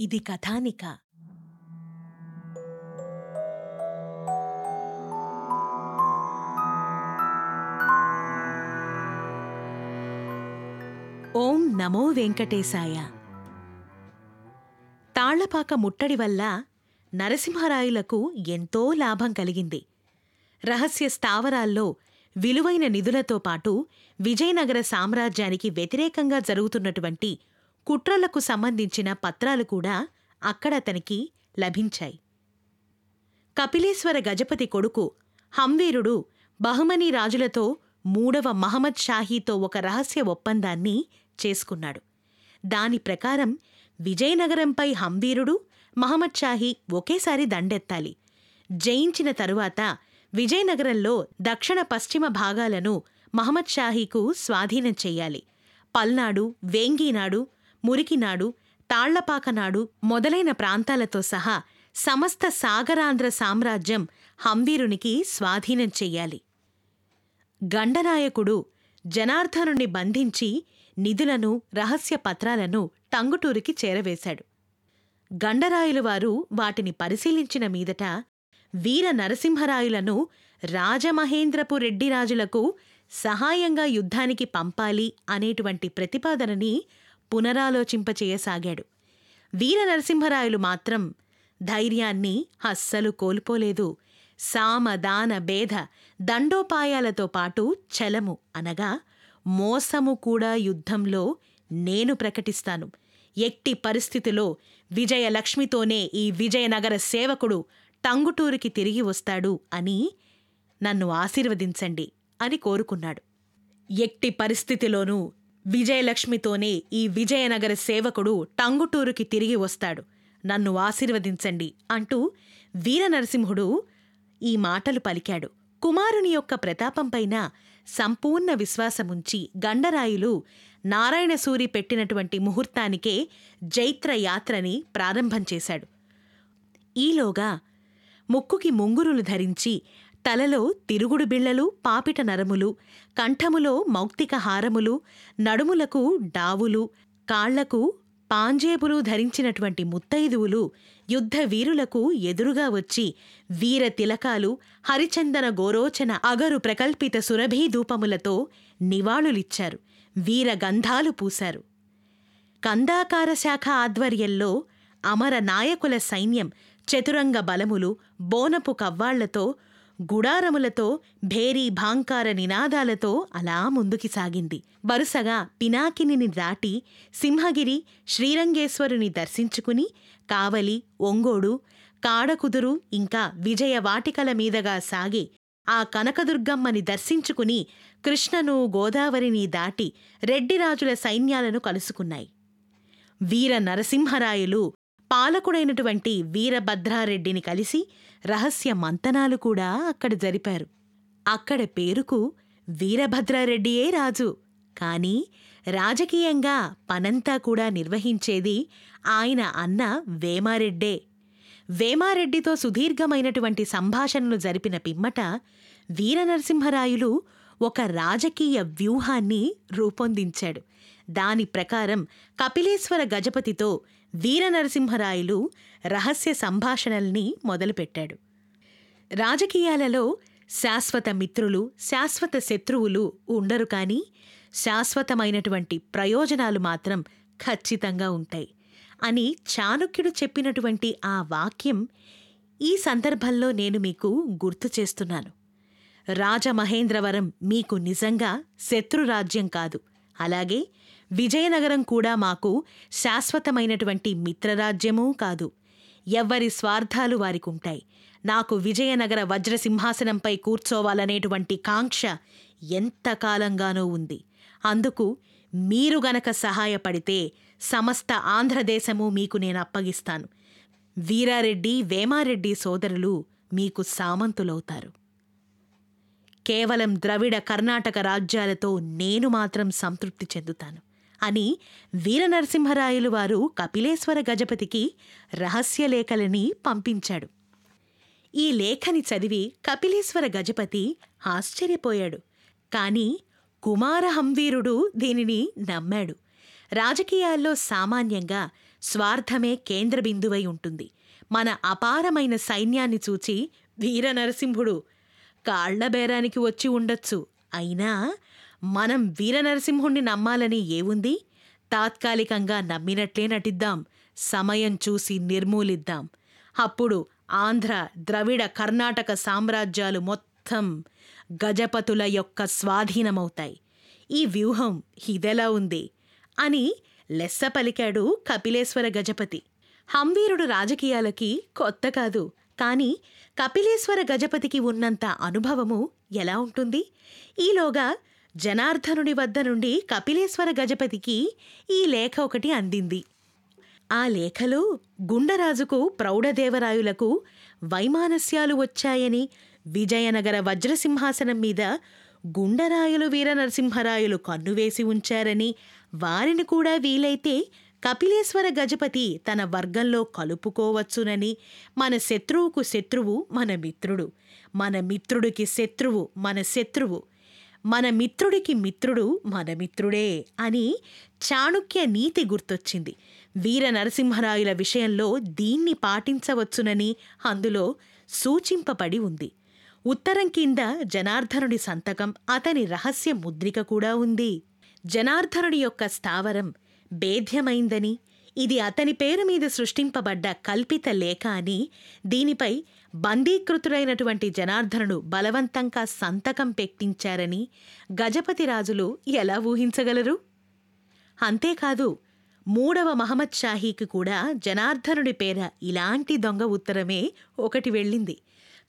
ఇది కథానిక. ఓం నమో వెంకటేశాయ. తాళ్ళపాక ముట్టడి వల్ల నరసింహరాయులకు ఎంతో లాభం కలిగింది. రహస్య స్థావరాల్లో విలువైన నిధులతో పాటు విజయనగర సామ్రాజ్యానికి వ్యతిరేకంగా జరుగుతున్నటువంటి కుట్రలకు సంబంధించిన పత్రాలు కూడా అక్కడ అతనికి లభించాయి. కపిలేశ్వర గజపతి కొడుకు హంవీరుడు బహుమనీ రాజులతో మూడవ మహమ్మద్ షాహీతో ఒక రహస్య ఒప్పందాన్ని చేసుకున్నాడు. దాని ప్రకారం విజయనగరంపై హంవీరుడు మహమ్మద్ షాహీ ఒకేసారి దండెత్తాలి. జయించిన తరువాత విజయనగరంలో దక్షిణ పశ్చిమ భాగాలను మహమ్మద్ షాహీకు స్వాధీనం చెయ్యాలి పల్నాడు వేంగీనాడు మురికినాడు తాళ్ళపాకనాడు మొదలైన ప్రాంతాలతో సహా సమస్త సాగరాంధ్ర సామ్రాజ్యం హంవీరునికి స్వాధీనం చెయ్యాలి. గండనాయకుడు జనార్దనుణ్ణి బంధించి నిధులను రహస్య పత్రాలను టంగుటూరికి చేరవేశాడు. గండరాయులవారు వాటిని పరిశీలించిన మీదట వీర నరసింహరాయులను రాజమహేంద్రపు రెడ్డిరాజులకు సహాయంగా యుద్ధానికి పంపాలి అనేటువంటి ప్రతిపాదనని పునరాలోచింపచేయసాగాడు. వీర నరసింహరాయలు మాత్రం ధైర్యాన్ని అస్సలు కోల్పోలేదు. సామ దాన భేద దండోపాయాలతో పాటు చలము అనగా మోసము కూడా యుద్ధంలో నేను ప్రకటిస్తాను. ఎట్టి పరిస్థితిలో విజయలక్ష్మితోనే ఈ విజయనగర సేవకుడు టంగుటూరికి తిరిగి వస్తాడు అని నన్ను ఆశీర్వదించండి అని కోరుకున్నాడు. ఎట్టి పరిస్థితిలోనూ విజయలక్ష్మితోనే ఈ విజయనగర సేవకుడు టంగుటూరుకి తిరిగి వస్తాడు. నన్ను ఆశీర్వదించండి అంటూ వీరనరసింహుడు ఈ మాటలు పలికాడు. కుమారుని యొక్క ప్రతాపంపైన సంపూర్ణ విశ్వాసముంచి గండరాయులు నారాయణసూరి పెట్టినటువంటి ముహూర్తానికే జైత్ర యాత్రని ప్రారంభం చేశాడు. ఈలోగా ముక్కుకి ముంగురులు ధరించి తలలో తిరుగుడు బిళ్ళలు పాపిట నరములు కంఠములో మౌక్తిక హారములు నడుములకు డావులు కాళ్ళకు పాంజేబులు ధరించినటువంటి ముత్తైదువులు యుద్ధ వీరులకు ఎదురుగా వచ్చి వీర తిలకాలు హరిచందన గోరోచన అగరు ప్రకల్పిత సురభీ ధూపములతో నివాళులిచ్చారు. వీర గంధాలు పూశారు. కందాకార శాఖ ఆధ్వర్యంలో అమర నాయకుల సైన్యం చతురంగ బలములు బోనపు కవ్వాళ్ళతో గుడారములతో భేరీ భాంకార నినాదాలతో అలా ముందుకి సాగింది. వరుసగా పినాకినిని దాటి సింహగిరి శ్రీరంగేశ్వరుని దర్శించుకుని కావలి ఒంగోడు కాడకుదురు ఇంకా విజయవాటికల మీదగా సాగి ఆ కనకదుర్గమ్మని దర్శించుకుని కృష్ణను గోదావరిని దాటి రెడ్డిరాజుల సైన్యాలను కలుసుకున్నాయి. వీర నరసింహరాయలు పాలకుడైనటువంటి వీరభద్రారెడ్డిని కలిసి రహస్య మంతనాలు కూడా అక్కడ జరిపారు. అక్కడ పేరుకు వీరభద్రారెడ్డియే రాజు. కాని రాజకీయంగా పనంతా కూడా నిర్వహించేది ఆయన అన్న వేమారెడ్డే. వేమారెడ్డితో సుదీర్ఘమైనటువంటి సంభాషణలు జరిపిన పిమ్మట వీరనరసింహరాయులు ఒక రాజకీయ వ్యూహాన్ని రూపొందించాడు. దాని ప్రకారం కపిలేశ్వర గజపతితో వీరనరసింహరాయలు రహస్య సంభాషణల్ని మొదలుపెట్టాడు. రాజకీయాలలో శాశ్వత మిత్రులు శాశ్వత శత్రువులు ఉండరు కానీ శాశ్వతమైనటువంటి ప్రయోజనాలు మాత్రం ఖచ్చితంగా ఉంటాయి అని చాణుక్యుడు చెప్పినటువంటి ఆ వాక్యం ఈ సందర్భంలో నేను మీకు గుర్తు చేస్తున్నాను. రాజమహేంద్రవరం మీకు నిజంగా శత్రురాజ్యం కాదు. అలాగే విజయనగరం కూడా మాకు శాశ్వతమైనటువంటి మిత్రరాజ్యమూ కాదు. ఎవ్వరి స్వార్థాలు వారికుంటాయి. నాకు విజయనగర వజ్రసింహాసనంపై కూర్చోవాలనేటువంటి కాంక్ష ఎంతకాలంగానో ఉంది. అందుకు మీరు గనక సహాయపడితే సమస్త ఆంధ్రదేశము మీకు నేను అప్పగిస్తాను వీరారెడ్డి వేమారెడ్డి సోదరులు మీకు సామంతులవుతారు. కేవలం ద్రవిడ కర్ణాటక రాజ్యాలతో నేను మాత్రం సంతృప్తి చెందుతాను అని వీరనరసింహరాయలు వారు కపిలేశ్వర గజపతికి రహస్యలేఖలని పంపించాడు. ఈ లేఖని చదివి కపిలేశ్వర గజపతి ఆశ్చర్యపోయాడు. కాని కుమారహంవీరుడు దీనిని నమ్మాడు. రాజకీయాల్లో సామాన్యంగా స్వార్థమే కేంద్ర బిందువై ఉంటుంది. మన అపారమైన సైన్యాన్ని చూచి వీరనరసింహుడు కాళ్ళ బేరానికి వచ్చి ఉండొచ్చు. అయినా మనం వీరనరసింహుణ్ణి నమ్మాలని ఏముంది? తాత్కాలికంగా నమ్మినట్లే నటిద్దాం. సమయం చూసి నిర్మూలిద్దాం. అప్పుడు ఆంధ్ర ద్రవిడ కర్ణాటక సామ్రాజ్యాలు మొత్తం గజపతుల యొక్క స్వాధీనమవుతాయి. ఈ వ్యూహం ఇదెలా ఉంది? అని లెస్స పలికాడు కపిలేశ్వర గజపతి. హంవీరుడు రాజకీయాలకి కొత్త కాదు. కానీ కపిలేశ్వర గజపతికి ఉన్నంత అనుభవము ఎలా ఉంటుంది? ఈలోగా జనార్దనుడి వద్ద నుండి కపిలేశ్వర గజపతికి ఈ లేఖ ఒకటి అందింది. ఆ లేఖలో గుండరాజుకు ప్రౌఢదేవరాయులకు వైమానస్యాలు వచ్చాయని విజయనగర వజ్రసింహాసనం మీద గుండరాయులు వీరనరసింహరాయులు కన్నువేసి ఉంచారని వారిని కూడా వీలైతే కపిలేశ్వర గజపతి తన వర్గంలో కలుపుకోవచ్చునని మన శత్రువుకు శత్రువు మన మిత్రుడు. మన మిత్రుడికి శత్రువు మన శత్రువు. మన మిత్రుడికి మిత్రుడు మన మిత్రుడే అని చాణుక్య నీతి గుర్తొచ్చింది. వీర నరసింహరాయుల విషయంలో దీన్ని పాటించవచ్చునని అందులో సూచింపబడి ఉంది. ఉత్తరం కింద జనార్దనుడి సంతకం అతని రహస్య ముద్రిక కూడా ఉంది. జనార్దనుడి యొక్క స్థావరం భేద్యమైందని. ఇది అతని పేరు మీద సృష్టింపబడ్డ కల్పిత లేఖ అని దీనిపై బందీకృతుడైనటువంటి జనార్దనుడు బలవంతంగా సంతకం పెట్టించారని గజపతి రాజులు ఎలా ఊహించగలరు? అంతేకాదు మూడవ మహమ్మద్ షాహీకి కూడా జనార్దనుడి పేర ఇలాంటి దొంగ ఉత్తరమే ఒకటి వెళ్ళింది.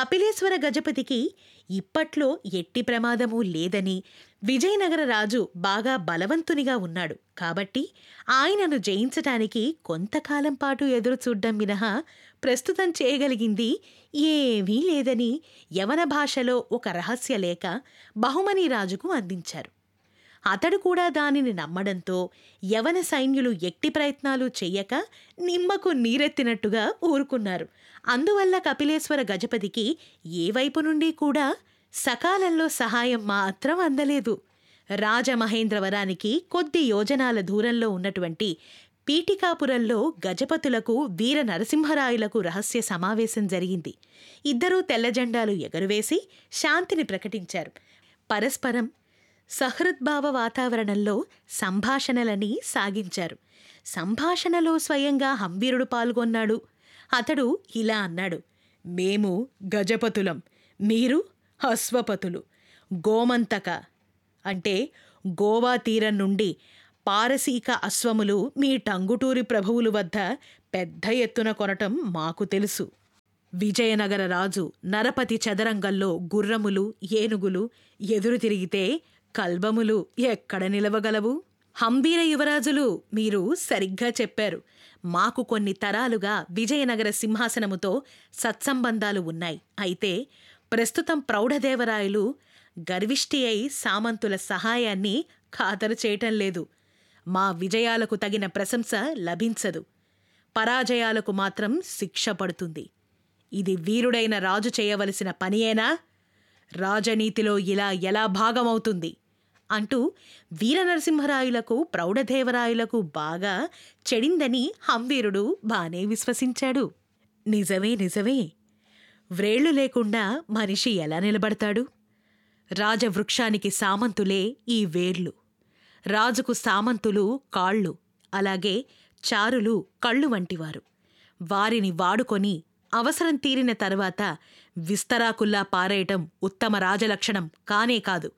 కపిలేశ్వర గజపతికి ఇప్పట్లో ఎట్టి ప్రమాదమూ లేదని విజయనగర రాజు బాగా బలవంతునిగా ఉన్నాడు. కాబట్టి ఆయనను జయించటానికి కొంతకాలం పాటు ఎదురు చూడ్డం మినహా ప్రస్తుతం చేయగలిగింది ఏమీ లేదని యవన భాషలో ఒక రహస్య లేఖ బహుమని రాజుకు అందించారు. అతడు కూడా దానిని నమ్మడంతో యవన సైన్యులు ఎట్టి ప్రయత్నాలు చెయ్యక నిమ్మకు నీరెత్తినట్టుగా ఊరుకున్నారు. అందువల్ల కపిలేశ్వర గజపతికి ఏ వైపు నుండి కూడా సకాలంలో సహాయం మాత్రం అందలేదు. రాజమహేంద్రవరానికి కొద్ది యోజనాల దూరంలో ఉన్నటువంటి పీఠికాపురంలో గజపతులకు వీర నరసింహరాయులకు రహస్య సమావేశం జరిగింది. ఇద్దరూ తెల్లజెండాలు ఎగరవేసి శాంతిని ప్రకటించారు. పరస్పరం సహృద్భావ వాతావరణంలో సంభాషణలని సాగించారు. సంభాషణలో స్వయంగా హంబీరుడు పాల్గొన్నాడు. అతడు ఇలా అన్నాడు మేము గజపతులం. మీరు అశ్వపతులు. గోమంతక అంటే గోవా తీరం నుండి పారసీక అశ్వములు మీ టంగుటూరి ప్రభువులు వద్ద పెద్ద ఎత్తున కొనటం మాకు తెలుసు. విజయనగర రాజు నరపతి చదరంగంలో గుర్రములు ఏనుగులు ఎదురు తిరిగితే కల్బములు ఎక్కడ నిలవగలవు? హంబీర యువరాజులు మీరు సరిగ్గా చెప్పారు. మాకు కొన్ని తరాలుగా విజయనగర సింహాసనముతో సత్సంబంధాలు ఉన్నాయి. అయితే ప్రస్తుతం ప్రౌఢదేవరాయలు గర్విష్టి అయి సామంతుల సహాయాన్ని ఖాతరు చేయటం లేదు. మా విజయాలకు తగిన ప్రశంస లభించదు. పరాజయాలకు మాత్రం శిక్ష పడుతుంది. ఇది వీరుడైన రాజు చేయవలసిన పనియేనా? రాజనీతిలో ఇలా ఎలా భాగమవుతుంది? అంటూ వీరనరసింహరాయులకు ప్రౌఢదేవరాయులకు బాగా చెడిందని హంవీరుడు బానే విశ్వసించాడు. నిజమే నిజమే. వ్రేళ్ళు లేకుండా మనిషి ఎలా నిలబడతాడు? రాజవృక్షానికి సామంతులే ఈ వేర్లు. రాజుకు సామంతులు కాళ్ళు అలాగే చారులు కళ్ళు వంటివారు. వారిని వాడుకొని అవసరం తీరిన తర్వాత విస్తరాకుల్లా పారేయటం ఉత్తమ రాజలక్షణం కానే కాదు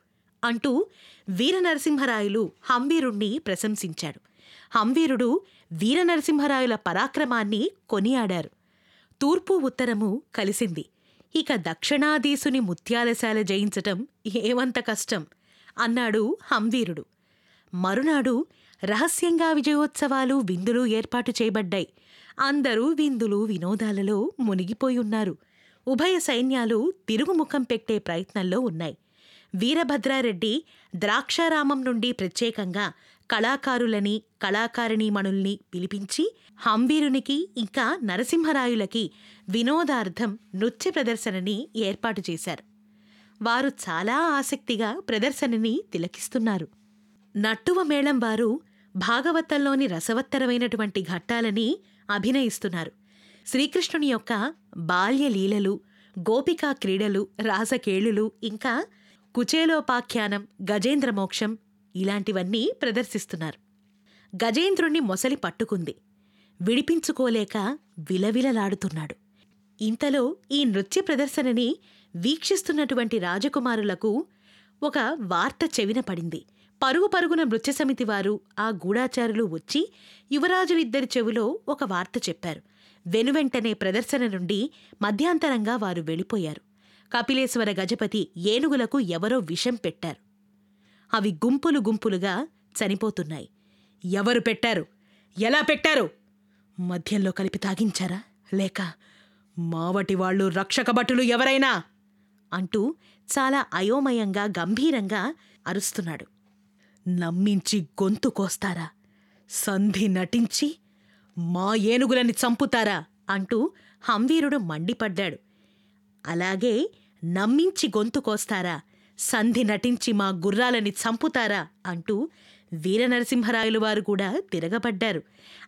అంటూ వీరనరసింహరాయులు హంవీరుణ్ణి ప్రశంసించాడు. హంవీరుడు వీరనరసింహరాయుల పరాక్రమాన్ని కొనియాడారు. తూర్పు ఉత్తరము కలిసింది. ఇక దక్షిణాదీసుని ముత్యాలశాల జయించటం ఏమంత కష్టం అన్నాడు హంవీరుడు. మరునాడు రహస్యంగా విజయోత్సవాలు విందులు ఏర్పాటు చేయబడ్డాయి. అందరూ విందులు వినోదాలలో మునిగిపోయి ఉన్నారు. ఉభయ సైన్యాలు తిరుగుముఖం పెట్టే ప్రయత్నంలో ఉన్నాయి. వీరభద్రారెడ్డి ద్రాక్షారామం నుండి ప్రత్యేకంగా కళాకారులని కళాకారిణీమణుల్ని పిలిపించి హంబీరునికి ఇంకా నరసింహరాయులకి వినోదార్థం నృత్య ప్రదర్శనని ఏర్పాటు చేశారు. వారు చాలా ఆసక్తిగా ప్రదర్శనని తిలకిస్తున్నారు. నట్టువ మేళం వారు భాగవతంలోని రసవత్తరమైనటువంటి ఘట్టాలని అభినయిస్తున్నారు. శ్రీకృష్ణుని యొక్క బాల్యలీలలు గోపికా క్రీడలు రాసకేళులు ఇంకా కుచేలోపాఖ్యానం గజేంద్రమోక్షం ఇలాంటివన్నీ ప్రదర్శిస్తున్నారు. గజేంద్రుణ్ణి మొసలి పట్టుకుంది. విడిపించుకోలేక విలవిలలాడుతున్నాడు. ఇంతలో ఈ నృత్య ప్రదర్శనని వీక్షిస్తున్నటువంటి రాజకుమారులకు ఒక వార్త చెవిన పడింది. పరుగు పరుగున నృత్య సమితి వారు ఆ గూఢాచారులు వచ్చి యువరాజులిద్దరి చెవిలో ఒక వార్త చెప్పారు. వెనువెంటనే ప్రదర్శన నుండి మధ్యాంతరంగా వారు వెళ్ళిపోయారు. కపిలేశ్వర గజపతి ఏనుగులకు ఎవరో విషం పెట్టారు. అవి గుంపులు గుంపులుగా చనిపోతున్నాయి. ఎవరు పెట్టారు? ఎలా పెట్టారు? మధ్యంలో కలిపి తాగించారా? లేక మావటి వాళ్ళు రక్షక భటులు ఎవరైనా? అంటూ చాలా అయోమయంగా గంభీరంగా అరుస్తున్నాడు. నమ్మించి గొంతు కోస్తారా? సంధి నటించి మా ఏనుగులని చంపుతారా? అంటూ హంవీరుడు మండిపడ్డాడు. అలాగే నమ్మించి గొంతు కోస్తారా? సంధి నటించి మా గుర్రాలని చంపుతారా అంటూ వీరనరసింహరాయలు వారు కూడా తిరగబడ్డారు.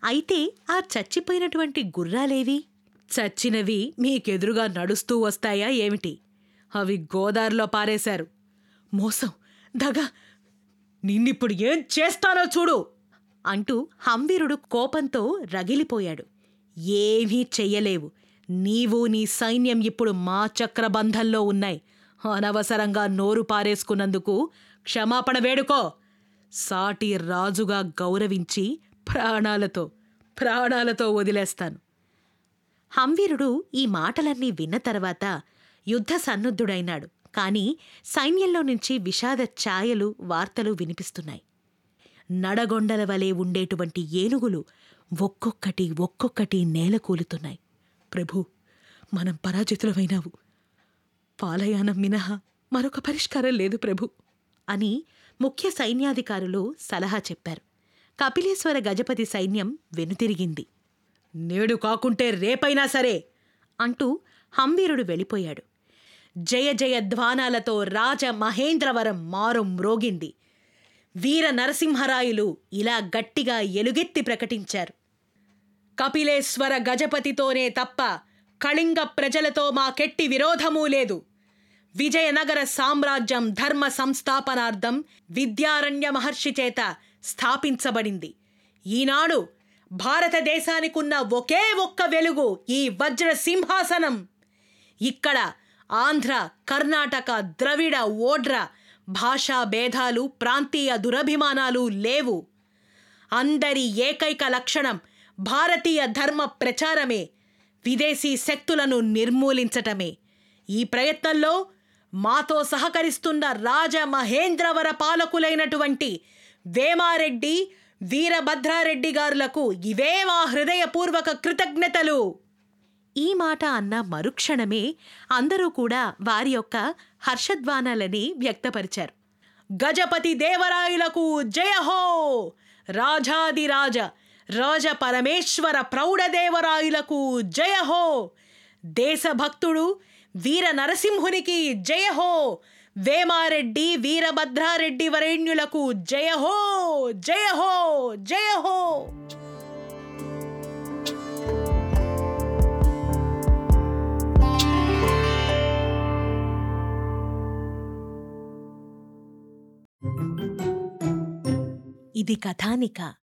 అయితే ఆ చచ్చిపోయినటువంటి గుర్రాలేవి? చచ్చినవి మీకెదురుగా నడుస్తూ వస్తాయా ఏమిటి? అవి గోదారిలో పారేశారు. మోసం దగ నిన్నిప్పుడు ఏం చేస్తానో చూడు! అంటూ హంవీరుడు కోపంతో రగిలిపోయాడు. ఏమీ చెయ్యలేవు. నీవు నీ సైన్యం ఇప్పుడు మా చక్రబంధంలో ఉన్నాయి. అనవసరంగా నోరు పారేసుకున్నందుకు క్షమాపణ వేడుకో. సాటి రాజుగా గౌరవించి ప్రాణాలతో ప్రాణాలతో వదిలేస్తాను. హంవీరుడు ఈ మాటలన్నీ విన్న తర్వాత యుద్ధ సన్నుద్ధుడైనాడు. కాని సైన్యంలో నుంచి విషాద ఛాయలు వార్తలు వినిపిస్తున్నాయి. నడగొండల వలె ఉండేటువంటి ఏనుగులు ఒక్కొక్కటి ఒక్కొక్కటి నేలకూలుతున్నాయి. ప్రభు మనం పరాజితులమైనావు. పాలయానం మినహా మరొక పరిష్కారం లేదు ప్రభు అని ముఖ్య సైన్యాధికారులు సలహా చెప్పారు. కపిలేశ్వర గజపతి సైన్యం వెనుతిరిగింది. నేడు కాకుంటే రేపైనా సరే అంటూ హంవీరుడు వెళ్ళిపోయాడు. జయ జయ ధ్వానాలతో రాజ మహేంద్రవరం మారు మ్రోగింది. వీర నరసింహరాయులు ఇలా గట్టిగా ఎలుగెత్తి ప్రకటించారు. కపిలేశ్వర గజపతితోనే తప్ప కళింగ ప్రజలతో మాకెట్టి విరోధమూ లేదు. విజయనగర సామ్రాజ్యం ధర్మ సంస్థాపనార్థం విద్యారణ్య మహర్షి చేత స్థాపించబడింది. ఈనాడు భారతదేశానికున్న ఒకే ఒక్క వెలుగు ఈ వజ్ర సింహాసనం. ఇక్కడ ఆంధ్ర కర్ణాటక ద్రవిడ ఓడ్ర భాషా భేదాలు ప్రాంతీయ దురభిమానాలు లేవు. అందరి ఏకైక లక్షణం భారతీయ ధర్మ ప్రచారమే విదేశీ శక్తులను నిర్మూలించటమే. ఈ ప్రయత్నంలో మాతో సహకరిస్తున్న రాజ మహేంద్రవర పాలకులైనటువంటి వేమారెడ్డి వీరభద్రారెడ్డి గారులకు ఇవే మా హృదయపూర్వక కృతజ్ఞతలు. ఈ మాట అన్న మరుక్షణమే అందరూ కూడా వారి యొక్క హర్షధ్వానాలని వ్యక్తపరిచారు. గజపతి దేవరాయులకు జయహో రాజాదిరాజ రాజ పరమేశ్వర ప్రౌఢదేవరాయులకు జయహో దేశభక్తుడు వీర నరసింహునికి జయహో వేమారెడ్డి వీరభద్రారెడ్డి వరేణ్యులకు జయహో జయహో జయహో ఇది కథానిక.